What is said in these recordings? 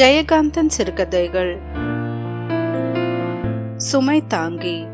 ஜெயகாந்தன் சிறுகதைகள். சுமை தாங்கி.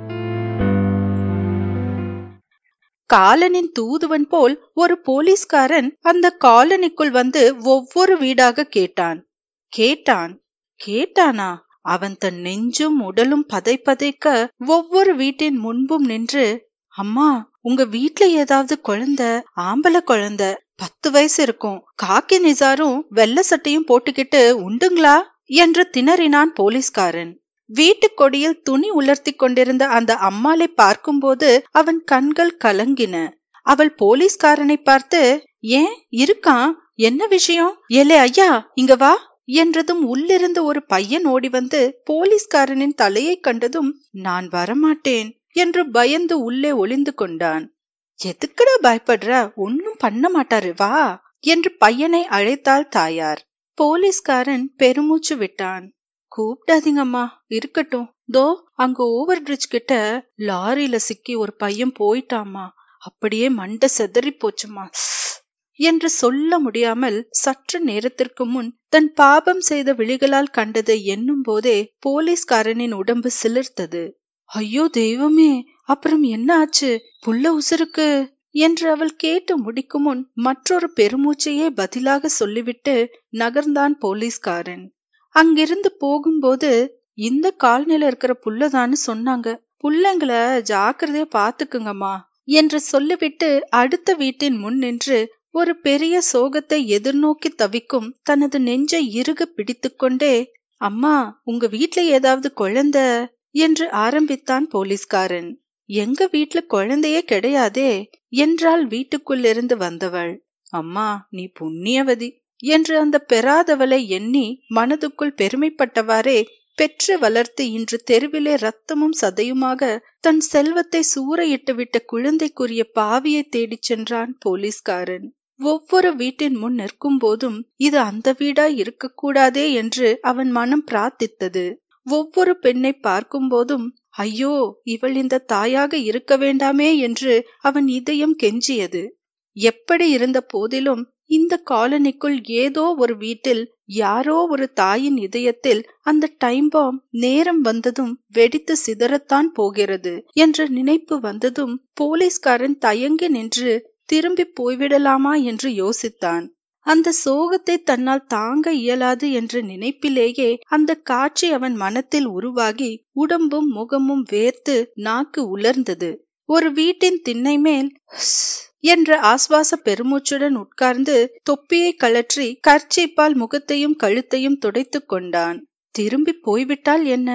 காலனின் தூதுவன் போல் ஒரு போலீஸ்காரன் அந்த காலனிக்குள் வந்து ஒவ்வொரு வீடாக கேட்டான். கேட்டான். கேட்டானா? அவன் தன் நெஞ்சும் உடலும் பதை பதைக்க ஒவ்வொரு வீட்டின் முன்பும் நின்று அம்மா உங்க வீட்ல ஏதாவது குழந்தை? ஆம்பளை குழந்தை? பத்து வயசு இருக்கும். காக்கி நிசாரும் வெள்ள சட்டையும் போட்டுக்கிட்டு உண்டுங்களா? என்று திணறினான் போலீஸ்காரன். வீட்டு கொடியில் துணி உலர்த்தி கொண்டிருந்த அந்த அம்மாளை பார்க்கும்போது அவன் கண்கள் கலங்கின. அவள் போலீஸ்காரனை பார்த்து ஏன்? இருக்கான். என்ன விஷயம்? ஏலே ஐயா இங்க வா. என்றதும் உள்ளிருந்து ஒரு பையன் ஓடி வந்து போலீஸ்காரனின் தலையை கண்டதும் நான் வரமாட்டேன் என்று பயந்து உள்ளே ஒளிந்து கொண்டான். எதுக்குடா பயப்படுற? ஒன்னும் பண்ண மாட்டாரு வா என்று பையனை அழைத்தாள் தாயார். போலீஸ்காரன் பெருமூச்சு விட்டான். கூப்பிடாதீங்கம்மா இருக்கட்டும். தோ அங்க ஓவர் பிரிட்ஜ் கிட்ட லாரியில சிக்கி ஒரு பையன் போயிட்டாமா அப்படியே மண்டை செதறி போச்சுமா என்று சொல்ல முடியாமல் சற்று நேரத்திற்கு முன் தன் பாபம் செய்த விழிகளால் கண்டதை எண்ணும் போதே போலீஸ்காரனின் உடம்பு சிலிர்த்தது. ஐயோ தெய்வமே அப்புறம் என்ன ஆச்சு? புள்ள உசுருக்கு? என்று அவள் கேட்டு முடிக்கும் முன் மற்றொரு பெருமூச்சையே பதிலாக சொல்லிவிட்டு நகர்ந்தான் போலீஸ்காரன். அங்கிருந்து போகும்போது இந்த கால்நில இருக்கிற புள்ளதான்னு சொன்னாங்க. புள்ளங்களை ஜாக்கிரதையா பாத்துக்குங்கம்மா என்று சொல்லிவிட்டு அடுத்த வீட்டின் முன் நின்று ஒரு பெரிய சோகத்தை எதிர்நோக்கி தவிக்கும் தனது நெஞ்சை இறுக பிடித்துக்கொண்டே அம்மா உங்க வீட்ல ஏதாவது குழந்தை? என்று ஆரம்பித்தான் போலீஸ்காரன். எங்க வீட்ல குழந்தையே கிடையாதே என்றால் வீட்டுக்குள்ளிருந்து வந்தவள். அம்மா நீ புண்ணியவதி என்று அந்த பெறாதவளை எண்ணி மனதுக்குள் பெருமைப்பட்டவாறே பெற்று வளர்த்து இன்று தெருவிலே ரத்தமும் சதையுமாக தன் செல்வத்தை சூறையிட்டு விட்ட குழந்தைக்குரிய பாவியை தேடிச் சென்றான் போலீஸ்காரன். ஒவ்வொரு வீட்டின் முன் நிற்கும் போதும் இது அந்த வீடா இருக்கக்கூடாதே என்று அவன் மனம் பிரார்த்தித்தது. ஒவ்வொரு பெண்ணை பார்க்கும் போதும் ஐயோ இவள் இந்த தாயாக இருக்க வேண்டாமே என்று அவன் இதயம் கெஞ்சியது. எப்படி இருந்த போதிலும் இந்த காலனிக்குள் ஏதோ ஒரு வீட்டில் யாரோ ஒரு தாயின் இதயத்தில் அந்த டைம் பாம் நேரம் வந்ததும் வெடித்து சிதறத்தான் போகிறது என்ற நினைப்பு வந்ததும் போலீஸ்காரன் தயங்கி நின்று திரும்பி போய்விடலாமா? என்று யோசித்தான். அந்த சோகத்தை தன்னால் தாங்க இயலாது என்ற நினைப்பிலேயே அந்த காட்சி அவன் மனத்தில் உருவாகி உடம்பும் முகமும் வேர்த்து நாக்கு உலர்ந்தது. ஒரு வீட்டின் திண்ணை மேல் என்ற ஆஸ்வாச பெருமூச்சுடன் உட்கார்ந்து தொப்பியை கழற்றி கர்ச்சீப்பால் முகத்தையும் கழுத்தையும் துடைத்து கொண்டான். திரும்பி போய்விட்டால் என்ன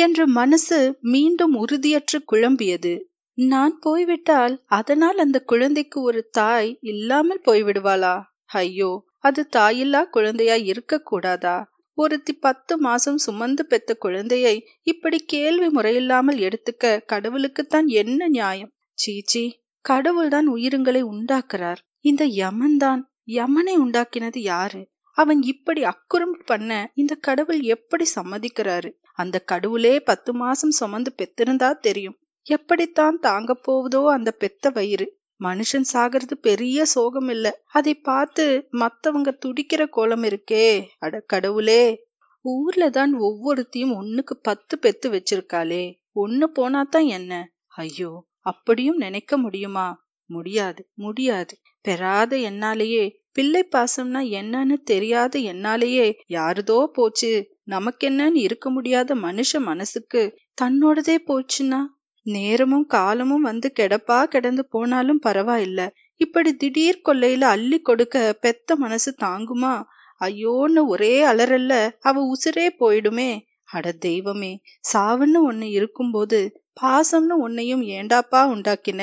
என்ற மனசு மீண்டும் உறுதியற்று குழம்பியது. நான் போய்விட்டால் அதனால் அந்த குழந்தைக்கு ஒரு தாய் இல்லாமல் போய்விடுவாளா? ஐயோ அது தாயில்லா குழந்தையா இருக்க கூடாதா ஒருத்தி பத்து மாசம் சுமந்து பெத்த குழந்தையை இப்படி கேள்வி முறையில்லாமல் எடுத்துக்க கடவுளுக்குத்தான் என்ன நியாயம்? சீச்சி கடவுள்தான் உயிருங்களை உண்டாக்குறார். இந்த யமன் தான் யமனை உண்டாக்கினது யாரு? அவன் இப்படி அக்குறம் பண்ண இந்த கடவுள் எப்படி சம்மதிக்கிறாரு? அந்த கடவுளே பத்து மாசம் சுமந்து பெத்திருந்தா தெரியும். எப்படித்தான் தாங்க போவதோ அந்த பெத்த வயிறு. மனுஷன் சாகிறது பெரிய சோகம் இல்ல. அதை பார்த்து மத்தவங்க துடிக்கிற கோலம் இருக்கே. அட கடவுளே. ஊர்ல தான் ஒவ்வொருத்தையும் ஒண்ணுக்கு பத்து பெத்து வச்சிருக்காளே. ஒண்ணு போனாதான் என்ன? ஐயோ அப்படியும் நினைக்க முடியுமா? முடியாது முடியாது. பெறாத என்னாலேயே பிள்ளை பாசம்னா என்னன்னு தெரியாத என்னாலேயே யாருதோ போச்சு. நமக்கென்னன்னு இருக்க முடியாத மனுஷ மனசுக்கு தன்னோடதே போச்சுன்னா? நேரமும் காலமும் வந்து கிடப்பா கிடந்து போனாலும் பரவாயில்ல. இப்படி திடீர் கொல்லையில அள்ளி கொடுக்க பெத்த மனசு தாங்குமா? ஐயோன்னு ஒரே அலறல்ல அவ உசுரே போயிடுமே. அட தெய்வமே சாவுன்னு ஒண்ணு இருக்கும்போது பாசம்னு உன்னையும் ஏண்டாப்பா உண்டாக்கின.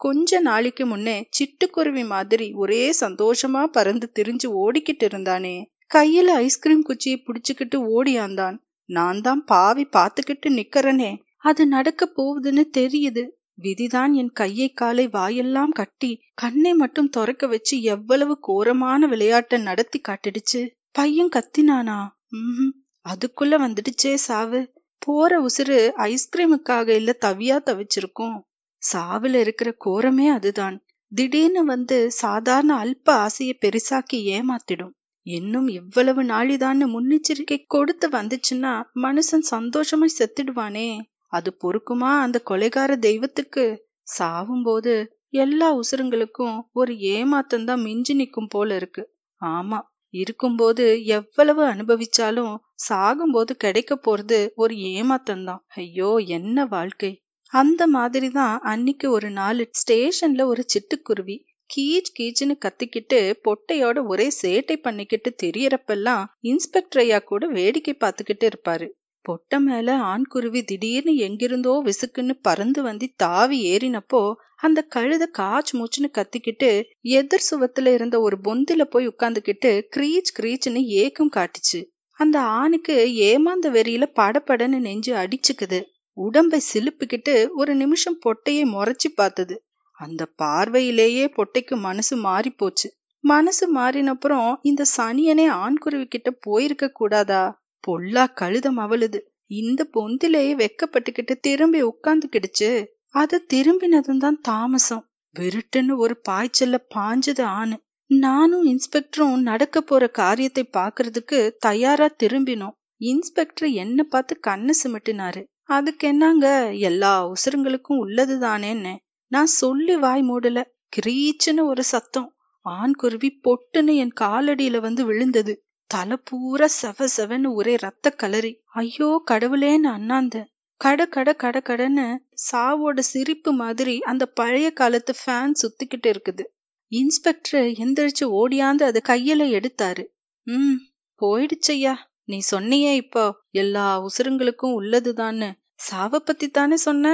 கொஞ்ச நாளைக்கு முன்னே சிட்டுக்குருவி மாதிரி ஒரே சந்தோஷமா பறந்து திரிஞ்சு ஓடிக்கிட்டு இருந்தானே. கையில ஐஸ்கிரீம் குச்சியை புடிச்சுக்கிட்டு ஓடியாந்தான். நான் தான் பாவி பாத்துக்கிட்டு நிக்கிறனே. அது நடக்க போகுதுன்னு தெரியுது. விதிதான் என் கையை காலை வாயெல்லாம் கட்டி கண்ணை மட்டும் துறக்க வச்சு எவ்வளவு கோரமான விளையாட்டை நடத்தி காட்டிடுச்சு. பையன் கத்தினானா? உம் அதுக்குள்ள வந்துடுச்சே சாவு. போற உசுறு ஐஸ்கிரீமுக்காக இல்ல தவியா தவிச்சிருக்கும். சாவுல இருக்கிற கோரமே அதுதான். திடீர்னு வந்து சாதாரண அல்ப ஆசைய பெருசாக்கி ஏமாத்திடும். இன்னும் இவ்வளவு நாளிதான்னு முன்னெச்சரிக்கை கொடுத்து வந்துச்சுன்னா மனுஷன் சந்தோஷமா செத்துடுவானே. அது பொறுக்குமா அந்த கொலைகார தெய்வத்துக்கு? சாவும்போது எல்லா உசுருங்களுக்கும் ஒரு ஏமாத்தம் தான் மிஞ்சி நிக்கும் போல இருக்கு. ஆமா இருக்கும்போது எவ்வளவு அனுபவிச்சாலும் சாகும்போது கிடைக்க போறது ஒரு ஏமாத்தம்தான். ஐயோ என்ன வாழ்க்கை. அந்த மாதிரிதான் அன்னைக்கு ஒரு நாள் ஸ்டேஷன்ல ஒரு சிட்டுக்குருவி கீச் கீச்சுன்னு கத்திக்கிட்டு பொட்டையோட ஒரே சேட்டை பண்ணிக்கிட்டு தெரியறப்பெல்லாம் இன்ஸ்பெக்டர் ஐயா கூட வேடிக்கை பார்த்துக்கிட்டு இருப்பாரு. பொட்டை மேல ஆண்குருவி திடீர்னு எங்கிருந்தோ விசுக்குன்னு பறந்து வந்து தாவி ஏறினப்போ அந்த கழுத காச் மூச்சுன்னு கத்திக்கிட்டு எதிர் சுவத்துல இருந்த ஒரு பொந்தில போய் உட்காந்துக்கிட்டு கிரீச் கிரீச்னு ஏக்கம் காட்டுச்சு. அந்த ஆணுக்கு ஏமாந்த வெறியில படப்படன்னு நெஞ்சு அடிச்சுக்குது. உடம்பை சிலுப்பிக்கிட்டு ஒரு நிமிஷம் பொட்டையை முறைச்சு பார்த்தது. அந்த பார்வையிலேயே பொட்டைக்கு மனசு மாறி போச்சு மனசு மாறினப்புறம் இந்த சனியனே ஆண்குருவி கிட்ட போயிருக்க கூடாதா? பொல்லா கழுதம் அவளுது. இந்த பொந்திலேயே வெக்கப்பட்டுக்கிட்டு திரும்பி உட்கார்ந்துக்கிடுச்சு அது திரும்பினதும் தான் தாமசம். விருட்டுன்னு ஒரு பாய்ச்சல்ல பாஞ்சது ஆணு. நானும் இன்ஸ்பெக்டரும் நடக்க போற காரியத்தை பாக்குறதுக்கு தயாரா திரும்பினோம். இன்ஸ்பெக்டர் என்ன பார்த்து கண்ணு சிமிட்டினாரு. அதுக்கு என்னங்க எல்லா அவசரங்களுக்கும் உள்ளது தானேன்னு நான் சொல்லி வாய் மூடல. கிரீச்சுன்னு ஒரு சத்தம். ஆண் குருவி பொட்டுன்னு என் காலடியில வந்து விழுந்தது. தலை பூரா செவ செவன்னு ஒரே ரத்த கலரி ஐயோ கடவுளேன்னு அண்ணாந்த. கட கட கட கடன்னு சாவோட சிரிப்பு மாதிரி அந்த பழைய காலத்து ஃபேன் சுத்திக்கிட்டு இருக்குது. இன்ஸ்பெக்டர் எந்திரிச்சு ஓடியாந்து அதை கையில எடுத்தாரு. ம் போயிடுச்சையா நீ சொன்னியே இப்போ. எல்லா உசுருங்களுக்கும் உள்ளதுதான்னு. சாவ பத்தி தானே சொன்ன?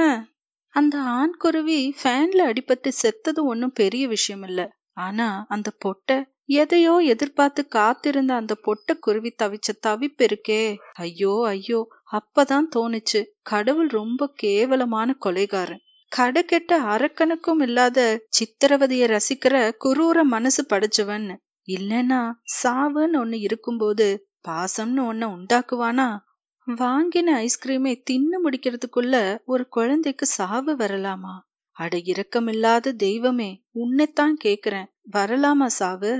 அந்த ஆண் குருவி ஃபேன்ல அடிபட்டு செத்தது ஒன்னும் பெரிய விஷயம் இல்ல. ஆனா அந்த பொட்டை எதையோ எதிர்பார்த்து காத்திருந்த அந்த பொட்ட குருவி தவிச்ச தவிப்பு இருக்கே ஐயோ ஐயோ அப்பதான் தோணுச்சு. கடவுள் ரொம்ப கேவலமான கொலைகாரன். கெட்ட அரக்கனுக்கும் இல்லாத சித்திரவதைய ரசிக்கிற குரூர மனசு படைச்சவன்னு இல்லனா சாவுன்னு ஒண்ணு இருக்கும்போது பாசம்னு ஒன்ன உண்டாக்குவானா? வாங்கின ஐஸ்கிரீமை தின்னு முடிக்கிறதுக்குள்ள ஒரு குழந்தைக்கு சாவு வரலாமா? அட இரக்கமில்லாத தெய்வமே உன்னைத்தான் கேக்குறேன். வரலாமா சாவு?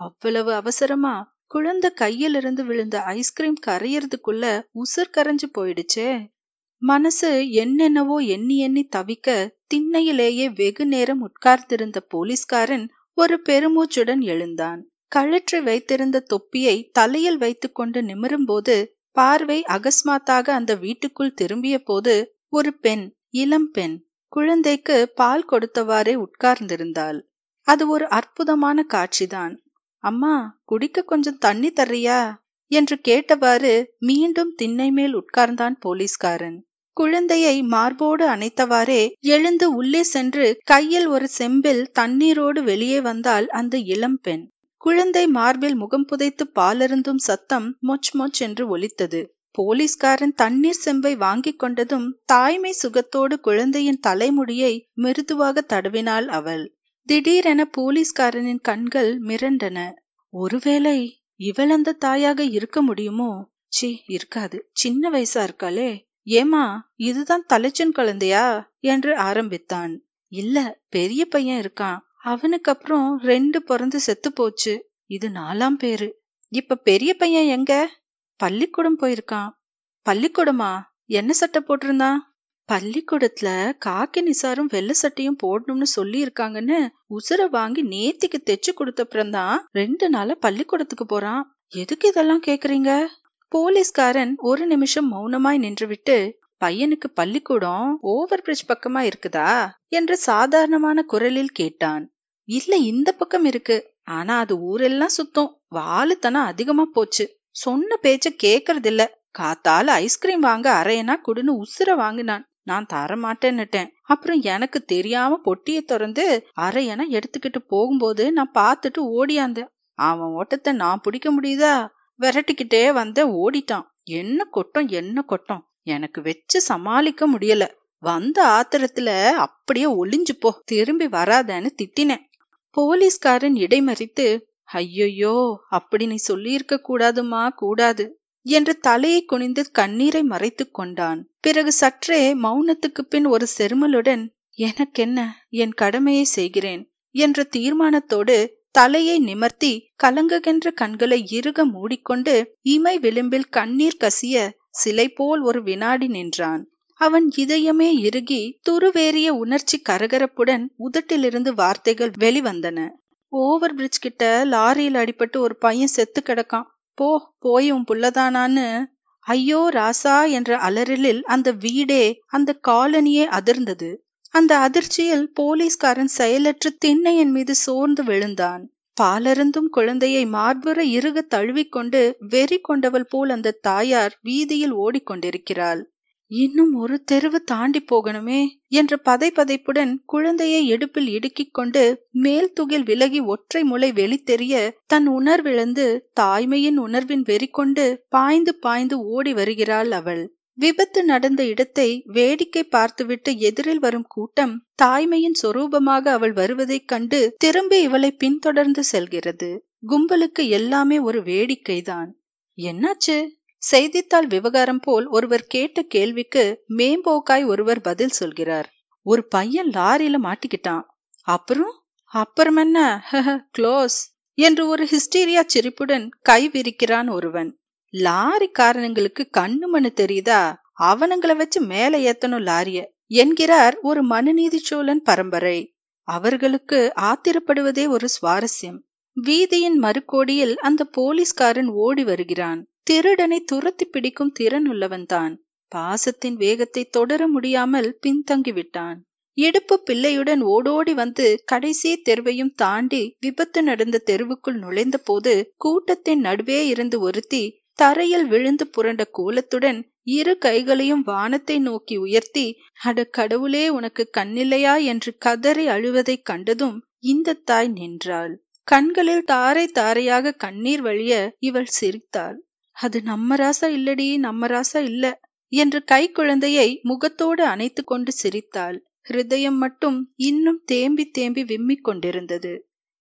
அவ்வளவு அவசரமா? குழந்தை கையிலிருந்து விழுந்த ஐஸ்கிரீம் கரையறதுக்குள்ள உசுர் கரைஞ்சு போயிடுச்சே. மனசு என்னென்னவோ எண்ணி எண்ணி தவிக்க திண்ணையிலேயே வெகு நேரம் உட்கார்ந்திருந்த போலீஸ்காரன் ஒரு பெருமூச்சுடன் எழுந்தான். கழற்றி வைத்திருந்த தொப்பியை தலையில் வைத்துக்கொண்டு நிமிரும்போது பார்வை அகஸ்மாத்தாக அந்த வீட்டுக்குள் திரும்பிய போது ஒரு பெண் இளம் பெண் குழந்தைக்கு பால் கொடுத்தவாறே உட்கார்ந்திருந்தாள். அது ஒரு அற்புதமான காட்சிதான். அம்மா குடிக்க கொஞ்சம் தண்ணி தர்றியா? என்று கேட்டவாறு மீண்டும் திண்ணை மேல் உட்கார்ந்தான் போலீஸ்காரன். குழந்தையை மார்போடு அணைத்தவாறே எழுந்து உள்ளே சென்று கையில் ஒரு செம்பில் தண்ணீரோடு வெளியே வந்தால் அந்த இளம் பெண். குழந்தை மார்பில் முகம் புதைத்து பாலருந்தும் சத்தம் மொச் மொச் என்று ஒலித்தது. போலீஸ்காரன் தண்ணீர் செம்பை வாங்கிக் கொண்டதும் தாய்மை சுகத்தோடு குழந்தையின் தலைமுடியை மிருதுவாக தடவினாள் அவள். திடீரென போலீஸ்காரனின் கண்கள் மிரண்டன. ஒருவேளை இவள் அந்த தாயாக இருக்க முடியுமோ? சி இருக்காது. சின்ன வயசா இருக்காளே. ஏமா இதுதான் தலைச்சன் குழந்தையா? என்று ஆரம்பித்தான். இல்ல பெரிய பையன் இருக்கான். அவனுக்கு அப்புறம் ரெண்டு பிறந்து செத்து போச்சு. இது நாலாம் பேரு. இப்ப பெரிய பையன் எங்க? பள்ளிக்கூடம் போயிருக்கான். பள்ளிக்கூடமா? என்ன சட்டை போட்டிருந்தான்? பள்ளிக்கூடத்துல காக்கி நிசாரும் வெள்ள சட்டையும் போடணும்னு சொல்லி இருக்காங்கன்னு உசுர வாங்கி நேத்திக்கு தைச்சு கொடுத்தப்புறம்தான் ரெண்டு நாளா பள்ளிக்கூடத்துக்கு போறான். எதுக்கு இதெல்லாம் கேக்குறீங்க? போலீஸ்காரன் ஒரு நிமிஷம் மௌனமாய் நின்றுவிட்டு பையனுக்கு பள்ளிக்கூடம் ஓவர் பிரிட்ஜ் பக்கமா இருக்குதா? என்று சாதாரணமான குரலில் கேட்டான். இல்ல இந்த பக்கம் இருக்கு. ஆனா அது ஊரெல்லாம் சுத்தம். வாலுத்தனம் அதிகமா போச்சு. சொன்ன பேச்ச கேக்குறதில்ல. காத்தால ஐஸ்கிரீம் வாங்க அரையனா குடுன்னு உசுர வாங்கினான். நான் தர மாட்டேன்னுட்டேன் அப்புறம் எனக்கு தெரியாம பொட்டியை திறந்து அரையனை எடுத்துக்கிட்டு போகும்போது நான் பார்த்துட்டு ஓடியாந்தேன். அவன் ஓட்டத்தை நான் பிடிக்க முடியுதா? விரட்டிக்கிட்டே வந்த ஓடிட்டான். என்ன கொட்டம் என்ன கொட்டம்? எனக்கு வச்சு சமாளிக்க முடியல. வந்த ஆத்திரத்துல அப்படியே ஒளிஞ்சு போ. திரும்பி வராதன்னு திட்டினேன். போலீஸ்காரன் இடைமறித்து ஐயோயோ அப்படி நீ சொல்லியிருக்க கூடாதுமா கூடாது. என்று தலையை குனிந்து கண்ணீரை மறைத்து கொண்டான். பிறகு சற்றே மௌனத்துக்கு பின் ஒரு செருமலுடன் எனக்கென்ன? என் கடமையை செய்கிறேன் என்ற தீர்மானத்தோடு தலையை நிமர்த்தி கலங்குகின்ற கண்களை இறுக மூடிக்கொண்டு இமை விளிம்பில் கண்ணீர் கசிய சிலை போல் ஒரு வினாடி நின்றான். அவன் இதயமே இறுகி துருவேறிய உணர்ச்சி கரகரப்புடன் உதட்டிலிருந்து வார்த்தைகள் வெளிவந்தன. ஓவர் பிரிட்ஜ் கிட்ட லாரியில் அடிபட்டு ஒரு பையன் செத்து கிடக்கான். போ போய் உன் புள்ளதானான்னு ஐயோ ராசா என்ற அலறலில் அந்த வீடே அந்த காலனியே அதிர்ந்தது. அந்த அதிர்ச்சியில் போலீஸ்காரன் செயலற்று திண்ணையின் மீது சோர்ந்து விழுந்தான். பாலருந்தும் குழந்தையை மார்புற இறுக தழுவிக்கொண்டு வெறி கொண்டவள் போல் அந்த தாயார் வீதியில் ஓடிக்கொண்டிருக்கிறாள். இன்னும் ஒரு தெருவு தாண்டி போகணுமே என்ற பதை பதைப்புடன் குழந்தையை இடுப்பில் இடுக்கிக் கொண்டு மேல் துகில் விலகி ஒற்றை முளை வெளித்தெரிய தன் உணர்விழந்து தாய்மையின் உணர்வின் வெறி கொண்டு பாய்ந்து பாய்ந்து ஓடி வருகிறாள் அவள். விபத்து நடந்த இடத்தை வேடிக்கை பார்த்துவிட்டு எதிரில் வரும் கூட்டம் தாய்மையின் சொரூபமாக அவள் வருவதைக் கண்டு திரும்பி இவளை பின்தொடர்ந்து செல்கிறது. கும்பலுக்கு எல்லாமே ஒரு வேடிக்கைதான். என்னாச்சு? செய்தித்தாள் விவகாரம் போல் ஒருவர் கேட்ட கேள்விக்கு மேம்போக்காய் ஒருவர் பதில் சொல்கிறார். ஒரு பையன் லாரியில மாட்டிக்கிட்டான். அப்புறம்? அப்புறம் என்ன? க்ளோஸ் என்று ஒரு ஹிஸ்டீரியா சிரிப்புடன் கை விரிக்கிறான் ஒருவன். காரணங்களுக்கு கண்ணு மண்ணு தெரியுதா? அவனுங்களை வச்சு மேல ஏத்தணும் லாரிய என்கிறார் ஒரு மனுநீதி சோழன் பரம்பரை. அவர்களுக்கு ஆத்திரப்படுவதே ஒரு சுவாரஸ்யம். வீதியின் மறுக்கோடியில் அந்த போலீஸ்காரன் ஓடி வருகிறான். திருடனை துரத்தி பிடிக்கும் திறன் உள்ளவன்தான். பாசத்தின் வேகத்தை தொடர முடியாமல் பின்தங்கிவிட்டான். இடுப்பு பிள்ளையுடன் ஓடோடி வந்து கடைசி தெருவையும் தாண்டி விபத்து நடந்த தெருவுக்குள் நுழைந்த போது கூட்டத்தின் நடுவே இருந்து ஒருத்தி தரையில் விழுந்து புரண்ட கோலத்துடன் இரு கைகளையும் வானத்தை நோக்கி உயர்த்தி அட கடவுளே உனக்கு கண்ணில்லையா? என்று கதறி அழுவதைக் கண்டதும் இந்த தாய் நின்றாள். கண்களில் தாரை தாரையாக கண்ணீர் வழிய இவள் சிரித்தாள். அது நம்ம ராசா இல்லடி நம்ம ராசா இல்ல என்று கை குழந்தையை முகத்தோடு அணைத்து கொண்டு சிரித்தாள். ஹிருதயம் மட்டும் இன்னும் தேம்பி தேம்பி விம்மிக் கொண்டிருந்தது.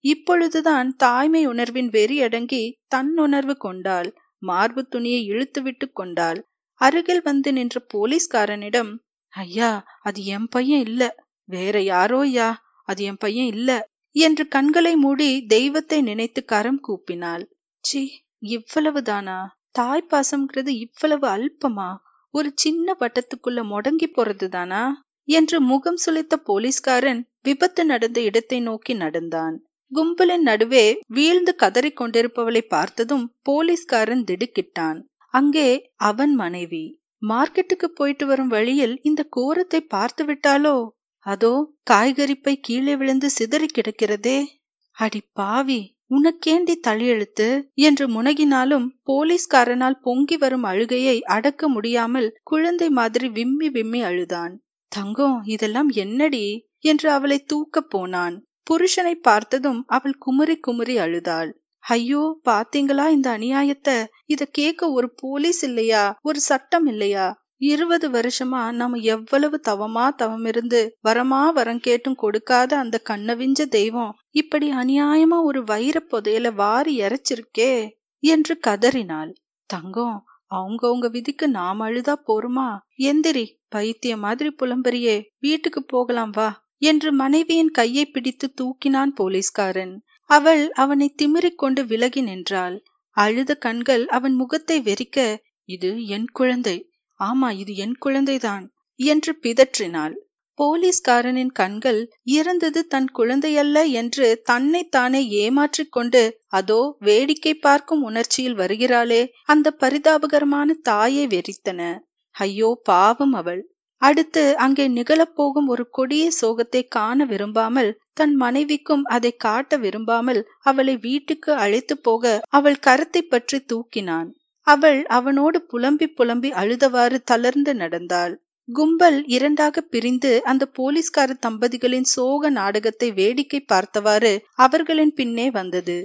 இப்பொழுதுதான் தாய்மை உணர்வின் வெறி அடங்கி தன்னுணர்வு கொண்டாள். மார்பு துணியை இழுத்துவிட்டு கொண்டாள். அருகில் வந்து நின்ற போலீஸ்காரனிடம் ஐயா அது என் பையன் இல்ல. வேற யாரோ ஐயா அது என் பையன் இல்ல என்று கண்களை மூடி தெய்வத்தை நினைத்து கரம் கூப்பினாள். சி இவ்வளவுதானா? தாய்ப்பாசம்ங்கிறது இவ்வளவு அல்பமா? ஒரு சின்ன வட்டத்துக்குள்ள முடங்கி போறதுதானா? என்று முகம் சுளித்த போலீஸ்காரன் விபத்து நடந்த இடத்தை நோக்கி நடந்தான். கும்பலின் நடுவே வீழ்ந்து கதறிக் கொண்டிருப்பவளை பார்த்ததும் போலீஸ்காரன் திடுக்கிட்டான். அங்கே அவன் மனைவி. மார்க்கெட்டுக்கு போயிட்டு வரும் வழியில் இந்த கோரத்தை பார்த்து விட்டாலோ அதோ காய்கறிப்பை கீழே விழுந்து சிதறி கிடக்கிறதே. அடி பாவி. உனக்கேண்டி தழியெழுத்து என்று முனகினாலும் போலீஸ்காரனால் பொங்கி வரும் அழுகையை அடக்க முடியாமல் குழந்தை மாதிரி விம்மி விம்மி அழுதான். தங்கம் இதெல்லாம் என்னடி? என்று அவளை தூக்கப் போனான். புருஷனை பார்த்ததும் அவள் குமுறி குமுறி அழுதாள். ஐயோ பாத்தீங்களா இந்த அநியாயத்தை? இத கேட்க ஒரு போலீஸ் இல்லையா? ஒரு சட்டம் இல்லையா? இருபது வருஷமா நாம எவ்வளவு தவமா தவம் இருந்து வரமா வரம் கேட்டும் கொடுக்காத அந்த கண்ணவிஞ்ச தெய்வம் இப்படி அநியாயமா ஒரு வைர புதையல வாரி இறைச்சிருக்கே என்று கதறினாள். தங்கம் அவங்கவுங்க விதிக்கு நாம் அழுதா போருமா? எந்திரி பைத்திய மாதிரி புலம்பெரியே வீட்டுக்கு போகலாம் வா என்று மனைவியின் கையை பிடித்து தூக்கினான் போலீஸ்காரன். அவள் அவனை திமிரிக் கொண்டு விலகி நின்றாள். அழுத கண்கள் அவன் முகத்தை வெறிக்க இது என் குழந்தை ஆமா இது என் குழந்தைதான் என்று பிதற்றினாள். போலீஸ்காரனின் கண்கள் இறந்தது தன் குழந்தையல்ல என்று தன்னைத்தானே தானே ஏமாற்றிக் கொண்டு அதோ வேடிக்கை பார்க்கும் உணர்ச்சியில் வருகிறாளே அந்த பரிதாபகரமான தாயை வெறித்தன. ஐயோ பாவம் அவள். அடுத்து அங்கே நிகழப்போகும் ஒரு கொடிய சோகத்தை காண விரும்பாமல் தன் மனைவிக்கும் அதை காட்ட விரும்பாமல் அவளை வீட்டுக்கு அழைத்து போக அவள் கரத்தை பற்றி தூக்கினான். அவள் அவனோடு புலம்பி புலம்பி அழுதவாறு தளர்ந்து நடந்தாள். கும்பல் இரண்டாக பிரிந்து அந்த போலீஸ்கார தம்பதிகளின் சோக நாடகத்தை வேடிக்கை பார்த்தவாறு அவர்களின் பின்னே வந்தது.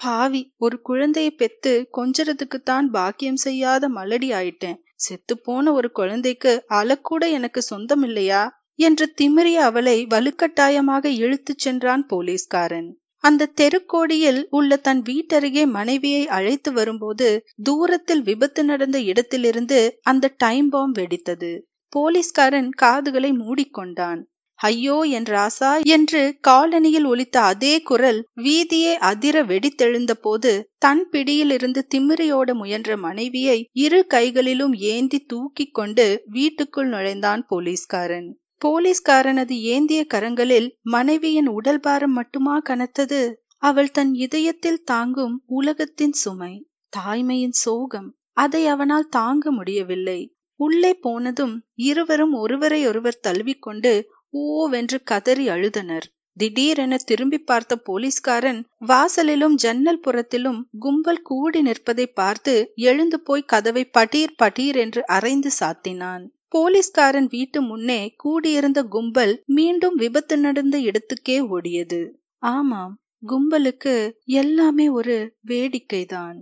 பாவி ஒரு குழந்தையை பெத்து கொஞ்சறதுக்குத்தான் பாக்கியம் செய்யாத மலடி ஆயிட்டேன். செத்துப்போன ஒரு குழந்தைக்கு அலக்கூட எனக்கு சொந்தமில்லையா? என்று திமிரிய அவளை வலுக்கட்டாயமாக இழுத்துச் சென்றான் போலீஸ்காரன். அந்த தெருக்கோடியில் உள்ள தன் வீட்டருகே மனைவியை அழைத்து வரும்போது தூரத்தில் விபத்து நடந்த இடத்திலிருந்து அந்த டைம் பாம் வெடித்தது. போலீஸ்காரன் காதுகளை மூடிக்கொண்டான். ஐயோ என் ராசா என்று காலனியில் ஒலித்த அதே குரல் வீதியே அதிர வெடித்தெழுந்த போது தன் பிடியிலிருந்து திமிரியோட முயன்ற மனைவியை இரு கைகளிலும் ஏந்தி தூக்கிக் கொண்டு வீட்டுக்குள் நுழைந்தான் போலீஸ்காரன். போலீஸ்காரனது ஏந்திய கரங்களில் மனைவியின் உடல் பாரம் மட்டுமா கனத்தது? அவள் தன் இதயத்தில் தாங்கும் உலகத்தின் சுமை தாய்மையின் சோகம் அதை அவனால் தாங்க முடியவில்லை. உள்ளே போனதும் இருவரும் ஒருவரை ஒருவர் தழுவிக்கொண்டு ஓவென்று கதறி அழுதனர். திடீரென திரும்பி பார்த்த போலீஸ்காரன் வாசலிலும் ஜன்னல் புறத்திலும் கும்பல் கூடி நிற்பதை பார்த்து எழுந்து போய் கதவை படீர் படீர் என்று அரைந்து சாத்தினான். போலீஸ்காரன் வீட்டு முன்னே கூடியிருந்த கும்பல் மீண்டும் விபத்து நடந்த இடத்துக்கே ஓடியது. ஆமாம் கும்பலுக்கு எல்லாமே ஒரு வேடிக்கைதான்.